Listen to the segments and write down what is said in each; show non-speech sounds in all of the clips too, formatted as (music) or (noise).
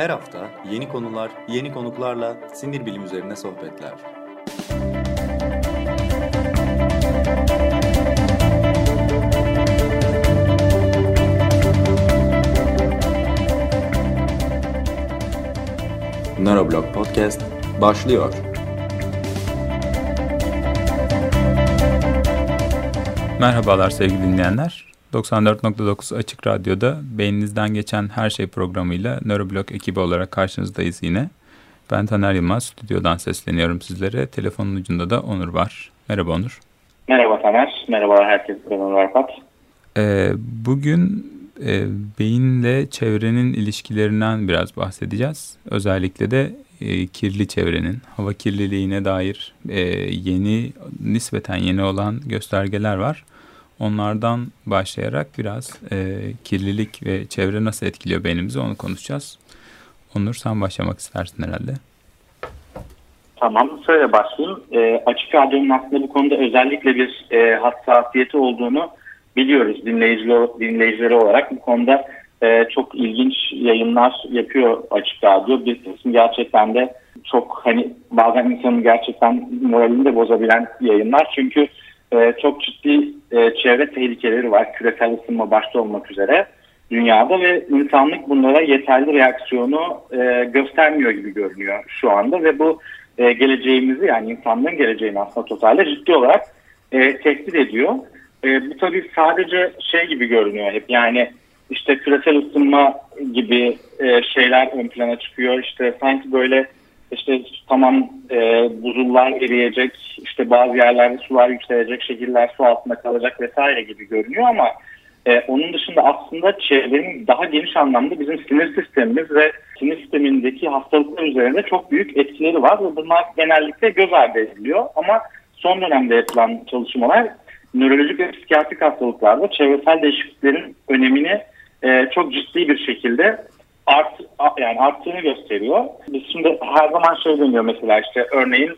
Her hafta yeni konular, yeni konuklarla sinir bilim üzerine sohbetler. Neuroblog Podcast başlıyor. Merhabalar sevgili dinleyenler. 94.9 Açık Radyo'da beyninizden geçen her şey programıyla Neuroblog ekibi olarak karşınızdayız yine. Ben Taner Yılmaz, stüdyodan sesleniyorum sizlere. Telefonun ucunda da Onur var. Merhaba Onur. Merhaba Taner, merhaba herkese Onur Arpat. Ee, bugün e, beyinle çevrenin ilişkilerinden biraz bahsedeceğiz. Özellikle de e, kirli çevrenin, hava kirliliğine dair e, yeni, nispeten yeni olan göstergeler var. Onlardan başlayarak biraz e, kirlilik ve çevre nasıl etkiliyor beynimizi onu konuşacağız. Onur sen başlamak istersin herhalde. Tamam, şöyle başlayayım. E, açık Radyo'nun aslında bu konuda özellikle bir e, hassasiyeti olduğunu biliyoruz dinleyicileri, dinleyicileri olarak. Bu konuda e, çok ilginç yayınlar yapıyor Açık Radyo. Bir kısım gerçekten de çok hani bazen insanın gerçekten moralini de bozabilen yayınlar. Çünkü e, çok ciddi e, çevre tehlikeleri var. Küresel ısınma başta olmak üzere dünyada ve insanlık bunlara yeterli reaksiyonu e, göstermiyor gibi görünüyor şu anda ve bu e, geleceğimizi yani insanlığın geleceğini aslında totalde ciddi olarak e, tehdit ediyor. E, bu tabii sadece şey gibi görünüyor hep yani işte küresel ısınma gibi e, şeyler ön plana çıkıyor. İşte sanki böyle işte tamam e, buzullar eriyecek, işte bazı yerlerde sular yükselecek, şehirler su altında kalacak vesaire gibi görünüyor ama e, onun dışında aslında çevrenin daha geniş anlamda bizim sinir sistemimiz ve sinir sistemindeki hastalıklar üzerinde çok büyük etkileri var ve bunlar genellikle göz ardı ediliyor. Ama son dönemde yapılan çalışmalar nörolojik ve psikiyatrik hastalıklarda çevresel değişikliklerin önemini e, çok ciddi bir şekilde art, yani arttığını gösteriyor. Biz şimdi her zaman şey deniyor mesela işte örneğin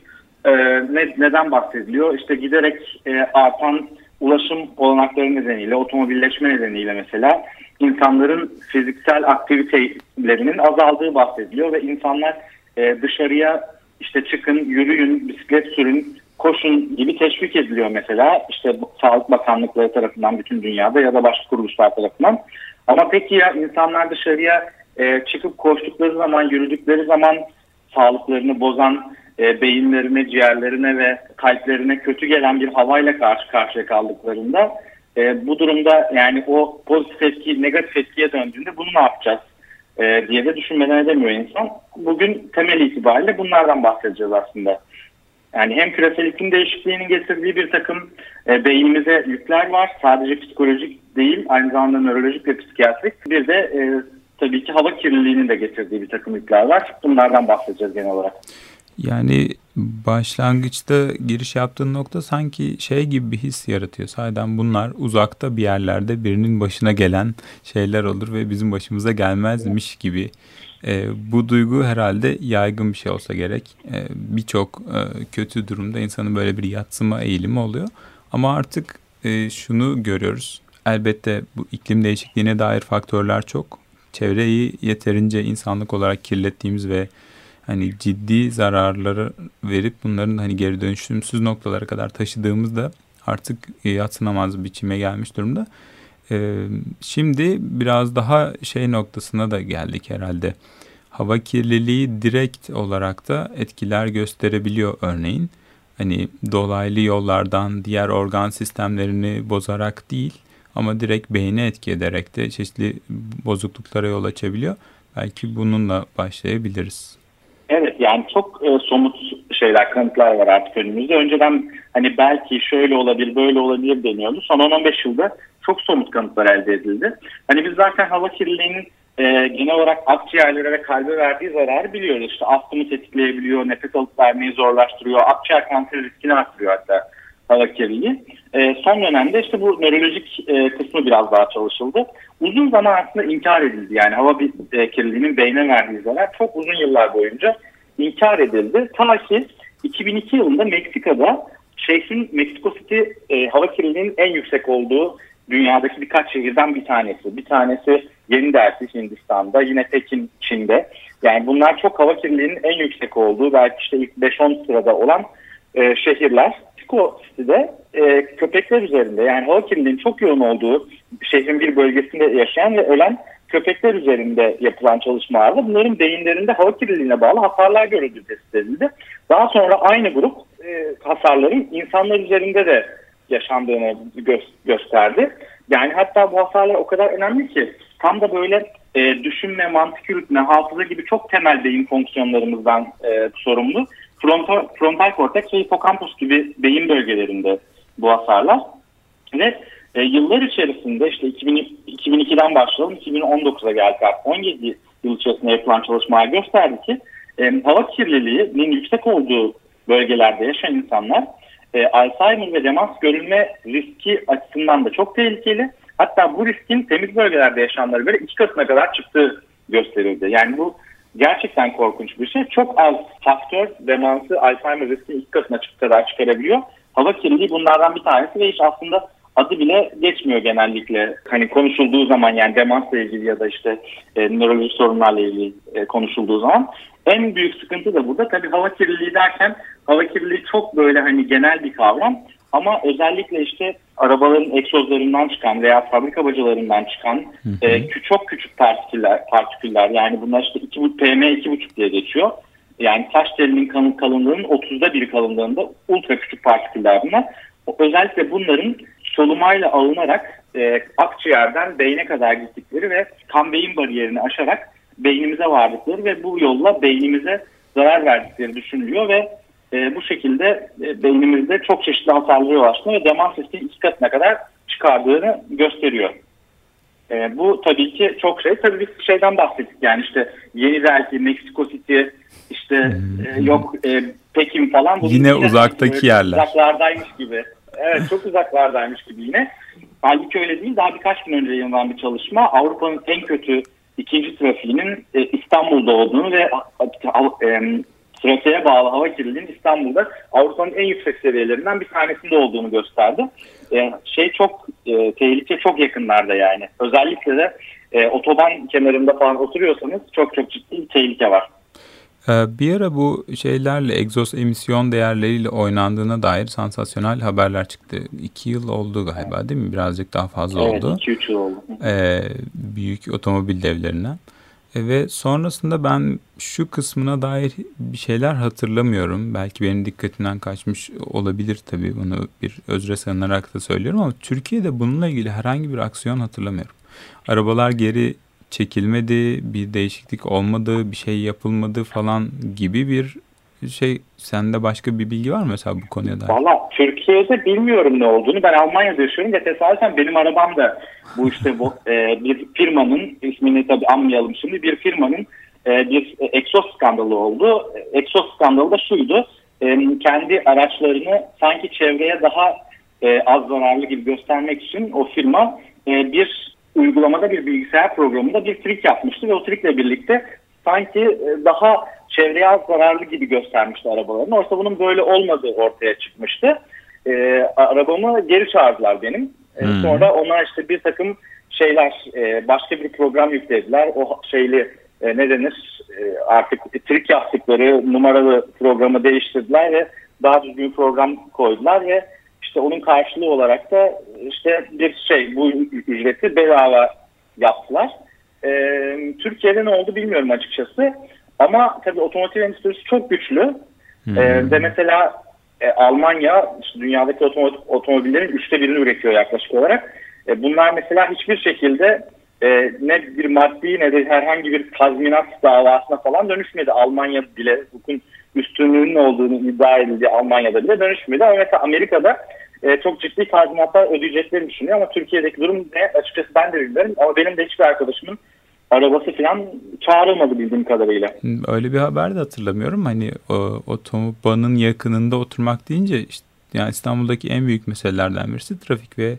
e, ne, neden bahsediliyor? İşte giderek e, artan ulaşım olanakları nedeniyle, otomobilleşme nedeniyle mesela insanların fiziksel aktivitelerinin azaldığı bahsediliyor ve insanlar e, dışarıya işte çıkın, yürüyün, bisiklet sürün, koşun gibi teşvik ediliyor mesela işte Sağlık Bakanlıkları tarafından bütün dünyada ya da başka kuruluşlar tarafından. Ama peki ya insanlar dışarıya e, çıkıp koştukları zaman, yürüdükleri zaman sağlıklarını bozan, e, beyinlerine, ciğerlerine ve kalplerine kötü gelen bir havayla karşı karşıya kaldıklarında e, bu durumda yani o pozitif etki negatif etkiye döndüğünde bunu ne yapacağız e, diye de düşünmeden edemiyor insan. Bugün temel itibariyle bunlardan bahsedeceğiz aslında. Yani hem küresel iklim değişikliğinin getirdiği bir takım e, beynimize yükler var. Sadece psikolojik değil, aynı zamanda nörolojik ve psikiyatrik. Bir de e, tabii ki hava kirliliğinin de getirdiği bir takım yükler var. Bunlardan bahsedeceğiz genel olarak. Yani başlangıçta giriş yaptığın nokta sanki şey gibi bir his yaratıyor. Sayeden bunlar uzakta bir yerlerde birinin başına gelen şeyler olur ve bizim başımıza gelmezmiş gibi. E, bu duygu herhalde yaygın bir şey olsa gerek. E, Birçok e, kötü durumda insanın böyle bir yatsıma eğilimi oluyor. Ama artık e, şunu görüyoruz. Elbette bu iklim değişikliğine dair faktörler çok çevreyi yeterince insanlık olarak kirlettiğimiz ve hani ciddi zararları verip bunların hani geri dönüşümsüz noktalara kadar taşıdığımızda artık yatsınamaz biçime gelmiş durumda. Ee, şimdi biraz daha şey noktasına da geldik herhalde. Hava kirliliği direkt olarak da etkiler gösterebiliyor örneğin. Hani dolaylı yollardan diğer organ sistemlerini bozarak değil ama direkt beyne etki ederek de çeşitli bozukluklara yol açabiliyor. Belki bununla başlayabiliriz. Evet yani çok e, somut şeyler, kanıtlar var artık önümüzde. Önceden hani belki şöyle olabilir, böyle olabilir deniyordu. Son 10-15 yılda çok somut kanıtlar elde edildi. Hani biz zaten hava kirliliğinin e, genel olarak akciğerlere ve kalbe verdiği zararı biliyoruz. İşte astımı tetikleyebiliyor, nefes alıp vermeyi zorlaştırıyor, akciğer kanseri riskini arttırıyor hatta kirliliği. E, son dönemde işte bu nörolojik e, kısmı biraz daha çalışıldı. Uzun zaman aslında inkar edildi. Yani hava e, kirliliğinin beyne verdiği zarar çok uzun yıllar boyunca inkar edildi. Ta ki 2002 yılında Meksika'da şehrin Meksiko City e, hava kirliliğinin en yüksek olduğu dünyadaki birkaç şehirden bir tanesi. Bir tanesi Yeni Delhi Hindistan'da, yine Pekin Çin'de. Yani bunlar çok hava kirliliğinin en yüksek olduğu belki işte ilk 5-10 sırada olan e, şehirler. Meksiko City'de e, köpekler üzerinde yani hava kirliliğinin çok yoğun olduğu şehrin bir bölgesinde yaşayan ve ölen köpekler üzerinde yapılan çalışmalarda bunların beyinlerinde hava kirliliğine bağlı hasarlar görüldüğü tespit edildi. Daha sonra aynı grup e, hasarların insanlar üzerinde de yaşandığını gö- gösterdi. Yani hatta bu hasarlar o kadar önemli ki tam da böyle e, düşünme, mantık yürütme, hafıza gibi çok temel beyin fonksiyonlarımızdan e, sorumlu. Frontal, frontal korteks ve hipokampus gibi beyin bölgelerinde bu hasarlar. Ve e, yıllar içerisinde işte 2000, 2002'den başlayalım 2019'a geldik artık 17 yıl içerisinde yapılan çalışmalar gösterdi ki e, hava kirliliğinin yüksek olduğu bölgelerde yaşayan insanlar e, Alzheimer ve demans görülme riski açısından da çok tehlikeli. Hatta bu riskin temiz bölgelerde yaşayanlara göre iki katına kadar çıktığı gösterildi. Yani bu gerçekten korkunç bir şey. Çok az faktör demansı Alzheimer riskini iki katına kadar çıkarabiliyor. Hava kirliliği bunlardan bir tanesi ve hiç aslında adı bile geçmiyor genellikle. Hani konuşulduğu zaman yani demansla ilgili ya da işte e, nörolojik sorunlarla ilgili e, konuşulduğu zaman en büyük sıkıntı da burada tabii hava kirliliği derken hava kirliliği çok böyle hani genel bir kavram ama özellikle işte arabaların egzozlarından çıkan veya fabrika bacalarından çıkan hı hı. E, çok küçük partiküller, partiküller yani bunlar işte 2, PM 2,5 diye geçiyor. Yani taş telinin kalın, kalınlığının 30'da bir kalınlığında ultra küçük partiküller bunlar. Özellikle bunların solumayla alınarak e, akciğerden beyne kadar gittikleri ve kan beyin bariyerini aşarak beynimize vardıkları ve bu yolla beynimize zarar verdikleri düşünülüyor ve e, bu şekilde e, beynimizde çok çeşitli yol açtığını ve demans riskini iki katına kadar çıkardığını gösteriyor. E, bu tabii ki çok şey. Tabii biz şeyden bahsettik yani işte Yeni Delhi, Meksiko City, işte e, hmm. yok e, Pekin falan. Yine uzaktaki yerler. Uzaklardaymış gibi. Evet çok uzaklardaymış gibi yine. Halbuki öyle değil. Daha birkaç gün önce yayınlanan bir çalışma Avrupa'nın en kötü ikinci trafiğinin e, İstanbul'da olduğunu ve e, trafiğe bağlı hava kirliliğinin İstanbul'da Avrupa'nın en yüksek seviyelerinden bir tanesinde olduğunu gösterdi. E, şey çok e, tehlike çok yakınlarda yani. Özellikle de e, otoban kenarında falan oturuyorsanız çok çok ciddi bir tehlike var. Ee, bir ara bu şeylerle egzoz emisyon değerleriyle oynandığına dair sansasyonel haberler çıktı. İki yıl oldu galiba değil mi? Birazcık daha fazla evet, oldu. Evet iki üç yıl oldu. Ee, büyük otomobil devlerinden. E, ve sonrasında ben şu kısmına dair bir şeyler hatırlamıyorum. Belki benim dikkatimden kaçmış olabilir tabii bunu bir özre sığınarak da söylüyorum ama Türkiye'de bununla ilgili herhangi bir aksiyon hatırlamıyorum. Arabalar geri çekilmedi, bir değişiklik olmadı, bir şey yapılmadı falan gibi bir şey sende başka bir bilgi var mı mesela bu konuya dair? Valla Türkiye'de bilmiyorum ne olduğunu. Ben Almanya'da yaşıyorum ve tesadüfen benim arabam da bu işte bu, (laughs) e, bir firmanın ismini tabii anmayalım şimdi bir firmanın e, bir egzoz skandalı oldu. Egzoz skandalı da şuydu. E, kendi araçlarını sanki çevreye daha e, az zararlı gibi göstermek için o firma e, bir uygulamada bir bilgisayar programında bir trik yapmıştı ve o trikle birlikte sanki e, daha çevreye az zararlı gibi göstermişti arabalarını. Oysa bunun böyle olmadığı ortaya çıkmıştı. E, arabamı geri çağırdılar benim. E, hmm. Sonra onlar işte bir takım şeyler e, başka bir program yüklediler. O şeyli e, ne denir e, artık trik yaptıkları numaralı programı değiştirdiler ve daha düzgün program koydular ve işte onun karşılığı olarak da işte bir şey bu ücreti bedava yaptılar. Ee, Türkiye'de ne oldu bilmiyorum açıkçası. Ama tabii otomotiv endüstrisi çok güçlü. Hmm. Ee, ve mesela e, Almanya işte dünyadaki otomobillerin üçte birini üretiyor yaklaşık olarak. E, bunlar mesela hiçbir şekilde e, ne bir maddi ne de herhangi bir tazminat davasına falan dönüşmedi. Almanya bile hukukun üstünlüğünün olduğunu iddia edildi Almanya'da bile dönüşmedi. Ama mesela Amerika'da e, çok ciddi tazminatlar ödeyeceklerini düşünüyor ama Türkiye'deki durum ne açıkçası ben de bilmiyorum ama benim de hiçbir arkadaşımın arabası falan çağrılmadı bildiğim kadarıyla. Öyle bir haber de hatırlamıyorum. Hani o, otobanın yakınında oturmak deyince işte yani İstanbul'daki en büyük meselelerden birisi trafik ve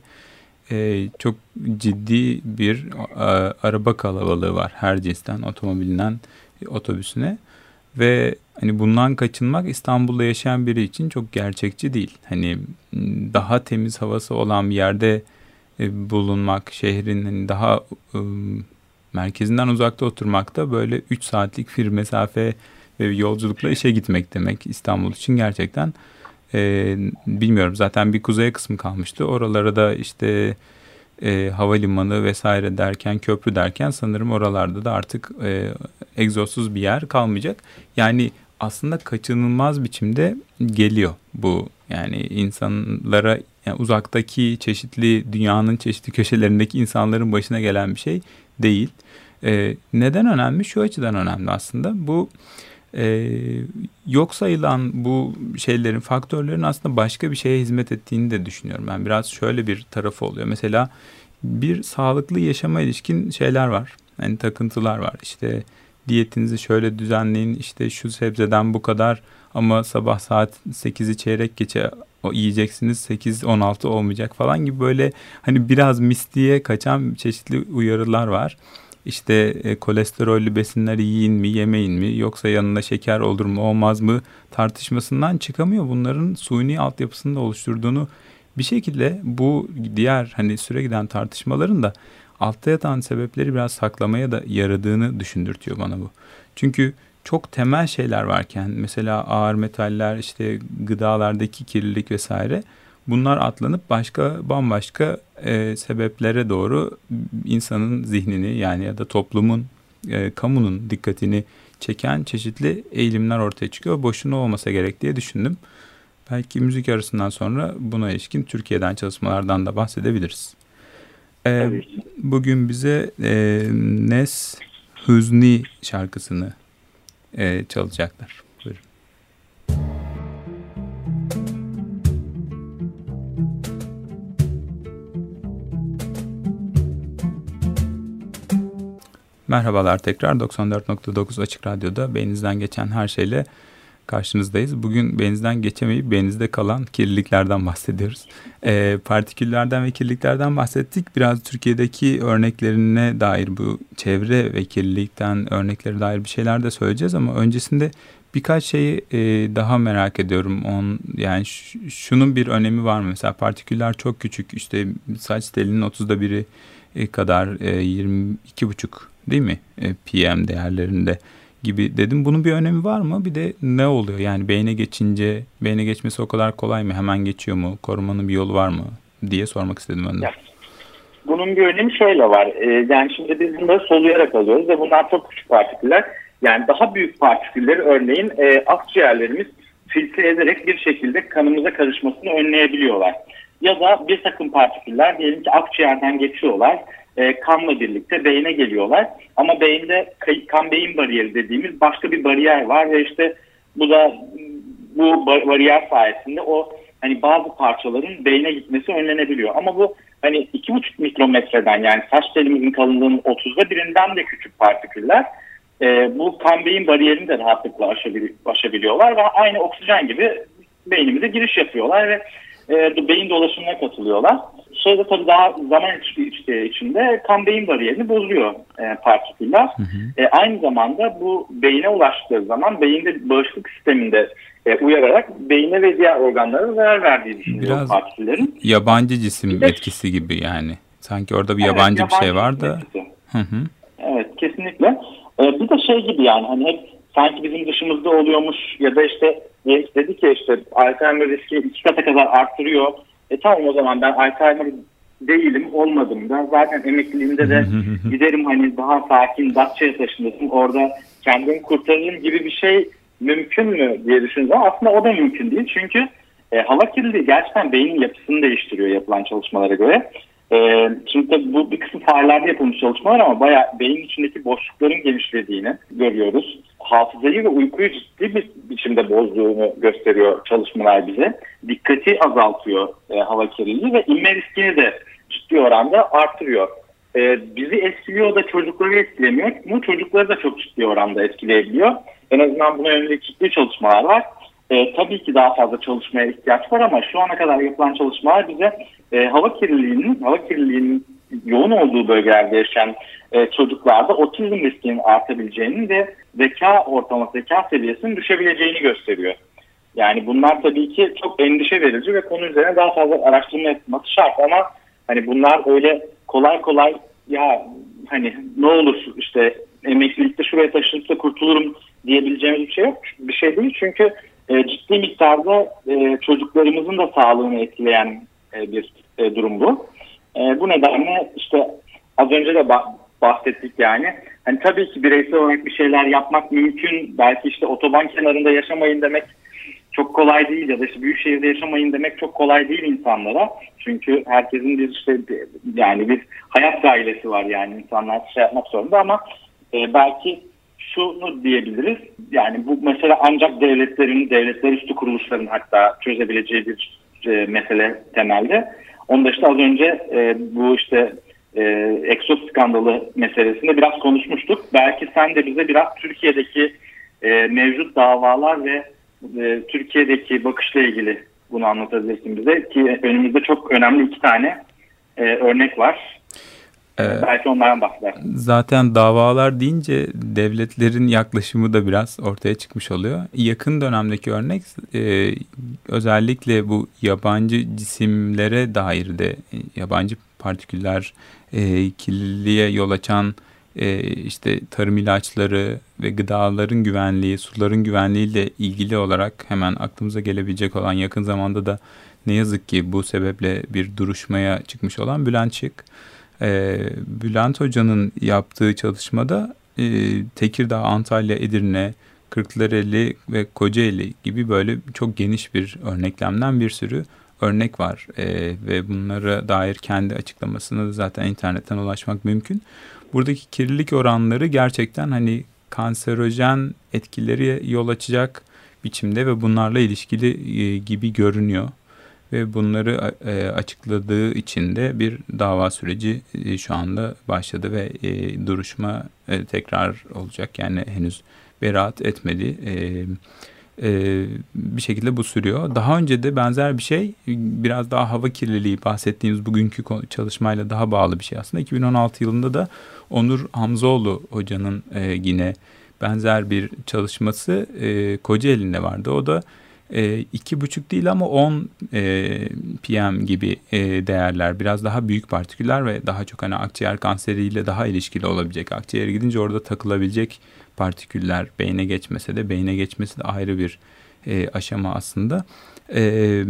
e, çok ciddi bir a, araba kalabalığı var her cinsten otomobilinden otobüsüne ve hani bundan kaçınmak İstanbul'da yaşayan biri için çok gerçekçi değil. Hani daha temiz havası olan bir yerde e, bulunmak, şehrin hani daha e, merkezinden uzakta oturmak da böyle 3 saatlik bir mesafe ve yolculukla işe gitmek demek İstanbul için gerçekten e, bilmiyorum zaten bir kuzey kısmı kalmıştı. Oralara da işte e, havalimanı vesaire derken köprü derken sanırım oralarda da artık e, egzozsuz bir yer kalmayacak. Yani aslında kaçınılmaz biçimde geliyor bu yani insanlara yani uzaktaki çeşitli dünyanın çeşitli köşelerindeki insanların başına gelen bir şey değil. E, neden önemli? Şu açıdan önemli aslında. Bu e, yok sayılan bu şeylerin, faktörlerin aslında başka bir şeye hizmet ettiğini de düşünüyorum. Ben biraz şöyle bir tarafı oluyor. Mesela bir sağlıklı yaşama ilişkin şeyler var. Yani takıntılar var. İşte diyetinizi şöyle düzenleyin. İşte şu sebzeden bu kadar ama sabah saat 8'i çeyrek geçe o yiyeceksiniz 8-16 olmayacak falan gibi böyle hani biraz misliğe kaçan çeşitli uyarılar var. İşte e, kolesterollü besinler yiyin mi yemeyin mi yoksa yanına şeker olur mu olmaz mı tartışmasından çıkamıyor. Bunların suni altyapısını da oluşturduğunu bir şekilde bu diğer hani süre giden tartışmaların da altta yatan sebepleri biraz saklamaya da yaradığını düşündürtüyor bana bu. Çünkü çok temel şeyler varken mesela ağır metaller işte gıdalardaki kirlilik vesaire bunlar atlanıp başka bambaşka e, sebeplere doğru insanın zihnini yani ya da toplumun e, kamunun dikkatini çeken çeşitli eğilimler ortaya çıkıyor. Boşuna olmasa gerek diye düşündüm. Belki müzik arasından sonra buna ilişkin Türkiye'den çalışmalardan da bahsedebiliriz. Ee, bugün bize e, Nes Hüzni şarkısını e, çalacaklar. Merhabalar tekrar 94.9 Açık Radyo'da beyninizden geçen her şeyle karşınızdayız. Bugün beyninizden geçemeyip beyninizde kalan kirliliklerden bahsediyoruz. E, partiküllerden ve kirliliklerden bahsettik. Biraz Türkiye'deki örneklerine dair bu çevre ve kirlilikten örneklere dair bir şeyler de söyleyeceğiz ama öncesinde birkaç şeyi e, daha merak ediyorum. On, yani şunun bir önemi var mı? Mesela partiküller çok küçük. İşte saç telinin 30'da biri e, kadar e, 22,5 değil mi? E, PM değerlerinde gibi dedim. Bunun bir önemi var mı? Bir de ne oluyor? Yani beyne geçince beyne geçmesi o kadar kolay mı? Hemen geçiyor mu? Korumanın bir yolu var mı? diye sormak istedim önden. Bunun bir önemi şöyle var. Ee, yani şimdi biz bunları soluyarak alıyoruz ve bunlar çok küçük partiküller. Yani daha büyük partikülleri örneğin e, akciğerlerimiz filtre ederek bir şekilde kanımıza karışmasını önleyebiliyorlar. Ya da bir takım partiküller diyelim ki akciğerden geçiyorlar e, kanla birlikte beyne geliyorlar. Ama beyinde kan beyin bariyeri dediğimiz başka bir bariyer var ve işte bu da bu bariyer sayesinde o hani bazı parçaların beyne gitmesi önlenebiliyor. Ama bu hani iki buçuk mikrometreden yani saç telimizin kalınlığının 30'da birinden de küçük partiküller e, bu kan beyin bariyerini de rahatlıkla aşabili aşabiliyorlar ve aynı oksijen gibi beynimize giriş yapıyorlar ve e, beyin dolaşımına katılıyorlar şeyde tabii daha zaman içinde kan beyin bariyerini bozuyor e, partiküller. Hı hı. E, aynı zamanda bu beyine ulaştığı zaman beyinde bağışıklık sisteminde e, uyararak beyine ve diğer organlara zarar verdiği düşünülüyor Biraz partiküllerin. yabancı cisim de, etkisi gibi yani. Sanki orada bir evet, yabancı, yabancı bir şey var da. Hı hı. Evet kesinlikle. E, bir de şey gibi yani hani hep sanki bizim dışımızda oluyormuş ya da işte dedi ki işte Alzheimer riski iki kata kadar arttırıyor e tamam o zaman ben Alzheimer değilim, olmadım da. Zaten emekliliğimde de (laughs) giderim hani daha sakin Datça'ya taşınırsın. Orada kendimi kurtarırım gibi bir şey mümkün mü diye düşündüm. Aslında o da mümkün değil. Çünkü e, hava kirliliği gerçekten beynin yapısını değiştiriyor yapılan çalışmalara göre. E, şimdi tabii bu bir kısım farelerde yapılmış çalışmalar ama bayağı beyin içindeki boşlukların genişlediğini görüyoruz. Hafızayı ve uykuyu ciddi bir biçimde bozduğunu gösteriyor çalışmalar bize. Dikkati azaltıyor e, hava kirliliği ve inme riskini de ciddi oranda artırıyor. E, bizi etkiliyor da çocukları etkilemiyor. Bu çocukları da çok ciddi oranda etkileyebiliyor. En azından buna yönelik ciddi çalışmalar var. E, tabii ki daha fazla çalışmaya ihtiyaç var ama şu ana kadar yapılan çalışmalar bize e, hava kirliliğinin, hava kirliliğinin yoğun olduğu bölgelerde yaşayan e, çocuklarda otizm riskinin artabileceğini ve zeka ortalama zeka seviyesinin düşebileceğini gösteriyor. Yani bunlar tabii ki çok endişe verici ve konu üzerine daha fazla araştırma yapılması şart ama Hani bunlar öyle kolay kolay ya hani ne olur işte emeklilikte şuraya taşınıp da kurtulurum diyebileceğimiz bir şey yok. Bir şey değil çünkü e, ciddi miktarda e, çocuklarımızın da sağlığını etkileyen e, bir e, durum bu. E, bu nedenle işte az önce de bahsettik yani. Hani tabii ki bireysel olarak bir şeyler yapmak mümkün. Belki işte otoban kenarında yaşamayın demek çok kolay değil ya da işte büyük şehirde yaşamayın demek çok kolay değil insanlara. Çünkü herkesin bir işte yani bir hayat gailesi var yani insanlar şey yapmak zorunda ama e, belki şunu diyebiliriz. Yani bu mesela ancak devletlerin, devletler üstü kuruluşların hatta çözebileceği bir e, mesele temelde. Onu da işte az önce e, bu işte e, Exos skandalı meselesinde biraz konuşmuştuk. Belki sen de bize biraz Türkiye'deki e, mevcut davalar ve e, Türkiye'deki bakışla ilgili bunu anlatabilirsin bize ki önümüzde çok önemli iki tane e, örnek var. Ee, Belki onlardan bahseder. Zaten davalar deyince devletlerin yaklaşımı da biraz ortaya çıkmış oluyor. Yakın dönemdeki örnek e, özellikle bu yabancı cisimlere dair de e, yabancı partiküller e, kirliliğe yol açan e, işte tarım ilaçları ve gıdaların güvenliği, suların güvenliği ile ilgili olarak hemen aklımıza gelebilecek olan yakın zamanda da ne yazık ki bu sebeple bir duruşmaya çıkmış olan Bülent Şık. E, Bülent Hoca'nın yaptığı çalışmada e, Tekirdağ, Antalya, Edirne, Kırklareli ve Kocaeli gibi böyle çok geniş bir örneklemden bir sürü örnek var e, ve bunlara dair kendi açıklamasını da zaten internetten ulaşmak mümkün. Buradaki kirlilik oranları gerçekten hani kanserojen etkileri yol açacak biçimde ve bunlarla ilişkili e, gibi görünüyor ve bunları e, açıkladığı için de bir dava süreci e, şu anda başladı ve e, duruşma e, tekrar olacak yani henüz beraat etmedi. E, e, bir şekilde bu sürüyor. Daha önce de benzer bir şey biraz daha hava kirliliği bahsettiğimiz bugünkü çalışmayla daha bağlı bir şey aslında. 2016 yılında da Onur Hamzoğlu hocanın e, yine benzer bir çalışması e, Kocaeli'nde vardı. O da e, iki buçuk değil ama 10 e, pm gibi e, değerler biraz daha büyük partiküller ve daha çok hani akciğer kanseriyle daha ilişkili olabilecek akciğere gidince orada takılabilecek partiküller beyne geçmese de beyne geçmesi de ayrı bir e, aşama aslında. E,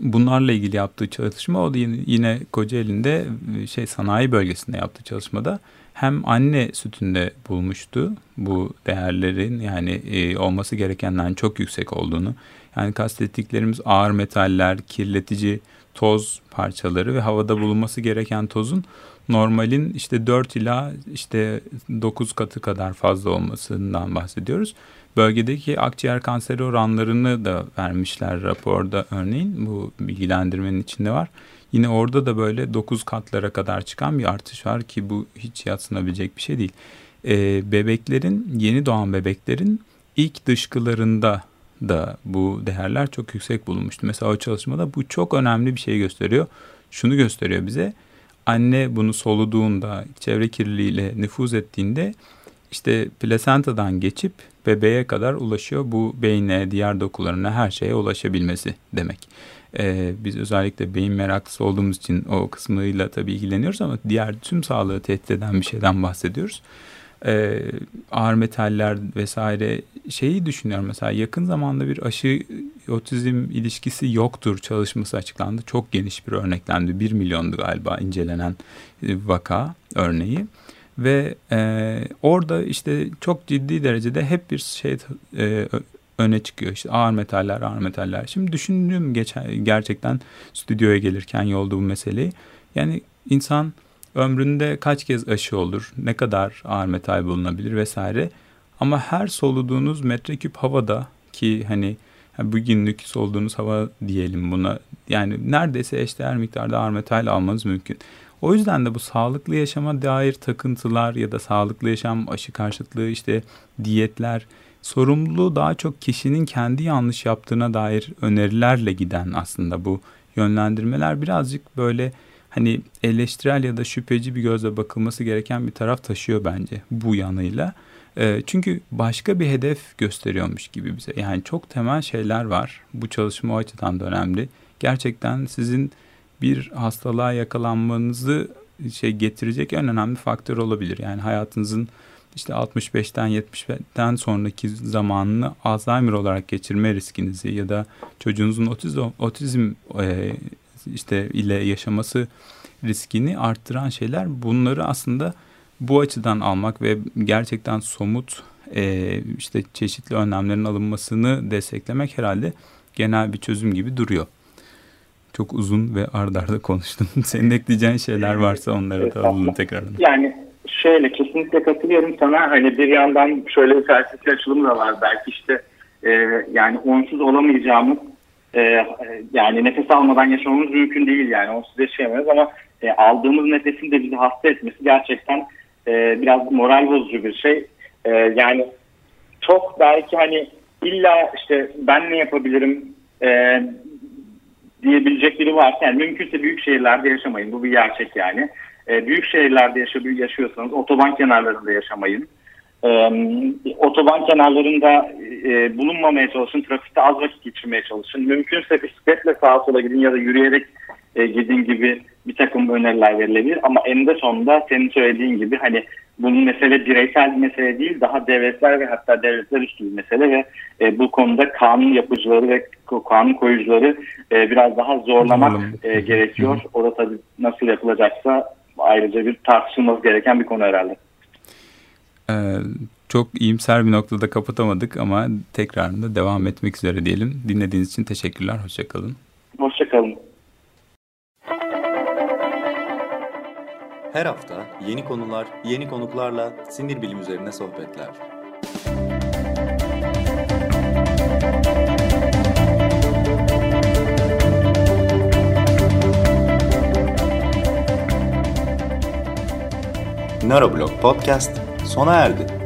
bunlarla ilgili yaptığı çalışma o da yine, yine Kocaeli'nde şey sanayi bölgesinde yaptığı çalışmada hem anne sütünde bulmuştu bu değerlerin yani e, olması gerekenden çok yüksek olduğunu. Yani kastettiklerimiz ağır metaller, kirletici toz parçaları ve havada bulunması gereken tozun normalin işte 4 ila işte 9 katı kadar fazla olmasından bahsediyoruz. Bölgedeki akciğer kanseri oranlarını da vermişler raporda örneğin bu bilgilendirmenin içinde var. Yine orada da böyle 9 katlara kadar çıkan bir artış var ki bu hiç yatsınabilecek bir şey değil. Ee, bebeklerin, yeni doğan bebeklerin ilk dışkılarında da bu değerler çok yüksek bulunmuştu. Mesela o çalışmada bu çok önemli bir şey gösteriyor. Şunu gösteriyor bize. Anne bunu soluduğunda, çevre kirliliğiyle nüfuz ettiğinde işte plasentadan geçip bebeğe kadar ulaşıyor. Bu beyne, diğer dokularına her şeye ulaşabilmesi demek. Ee, biz özellikle beyin meraklısı olduğumuz için o kısmıyla tabii ilgileniyoruz ama diğer tüm sağlığı tehdit eden bir şeyden bahsediyoruz. Ee, ağır metaller vesaire şeyi düşünüyorum mesela yakın zamanda bir aşı otizm ilişkisi yoktur çalışması açıklandı. Çok geniş bir örneklendi. Bir milyondu galiba incelenen e, vaka örneği. Ve e, orada işte çok ciddi derecede hep bir şey e, öne çıkıyor. İşte ağır metaller, ağır metaller. Şimdi düşündüğüm geçen, gerçekten stüdyoya gelirken yolda bu meseleyi. Yani insan ömründe kaç kez aşı olur, ne kadar ağır metal bulunabilir vesaire. Ama her soluduğunuz metreküp havada ki hani bugünlük soluduğunuz hava diyelim buna. Yani neredeyse eşdeğer miktarda ağır metal almanız mümkün. O yüzden de bu sağlıklı yaşama dair takıntılar ya da sağlıklı yaşam aşı karşıtlığı işte diyetler sorumluluğu daha çok kişinin kendi yanlış yaptığına dair önerilerle giden aslında bu yönlendirmeler birazcık böyle hani eleştirel ya da şüpheci bir gözle bakılması gereken bir taraf taşıyor bence bu yanıyla. E, çünkü başka bir hedef gösteriyormuş gibi bize. Yani çok temel şeyler var. Bu çalışma o açıdan da önemli. Gerçekten sizin bir hastalığa yakalanmanızı şey getirecek en önemli faktör olabilir. Yani hayatınızın işte 65'ten 70'ten sonraki zamanını Alzheimer olarak geçirme riskinizi ya da çocuğunuzun otizm, otizm e, işte ile yaşaması riskini arttıran şeyler bunları aslında bu açıdan almak ve gerçekten somut e, işte çeşitli önlemlerin alınmasını desteklemek herhalde genel bir çözüm gibi duruyor. Çok uzun ve ardarda arda konuştum. (laughs) Senin ekleyeceğin şeyler varsa onları da alalım tekrardan. Yani şöyle kesinlikle katılıyorum sana. Hani bir yandan şöyle bir felsefi açılım da var. Belki işte e, yani onsuz olamayacağımız e, yani nefes almadan yaşamamız mümkün değil yani onsuz yaşayamayız ama e, aldığımız nefesin de bizi hasta etmesi gerçekten e, biraz moral bozucu bir şey. E, yani çok belki hani illa işte ben ne yapabilirim e, diyebilecek biri varken mümkünse büyük şehirlerde yaşamayın. Bu bir gerçek yani. E, büyük şehirlerde yaşay yaşıyorsanız otoban kenarlarında yaşamayın. E, otoban kenarlarında e, bulunmamaya çalışın. Trafikte az vakit geçirmeye çalışın. Mümkünse bisikletle sağa sola gidin ya da yürüyerek e, gidin gibi bir takım öneriler verilebilir. Ama eninde sonunda senin söylediğin gibi hani bunun mesele bireysel bir mesele değil, daha devletler ve hatta devletler üstü bir mesele ve e, bu konuda kanun yapıcıları ve kanun koyucuları e, biraz daha zorlamak e, gerekiyor. O da tabii nasıl yapılacaksa ayrıca bir tartışılması gereken bir konu herhalde. Ee, çok iyimser bir noktada kapatamadık ama tekrarında devam etmek üzere diyelim. Dinlediğiniz için teşekkürler. Hoşçakalın. Hoşçakalın. Her hafta yeni konular, yeni konuklarla sinir bilim üzerine sohbetler. Neuroblog Podcast sona erdi.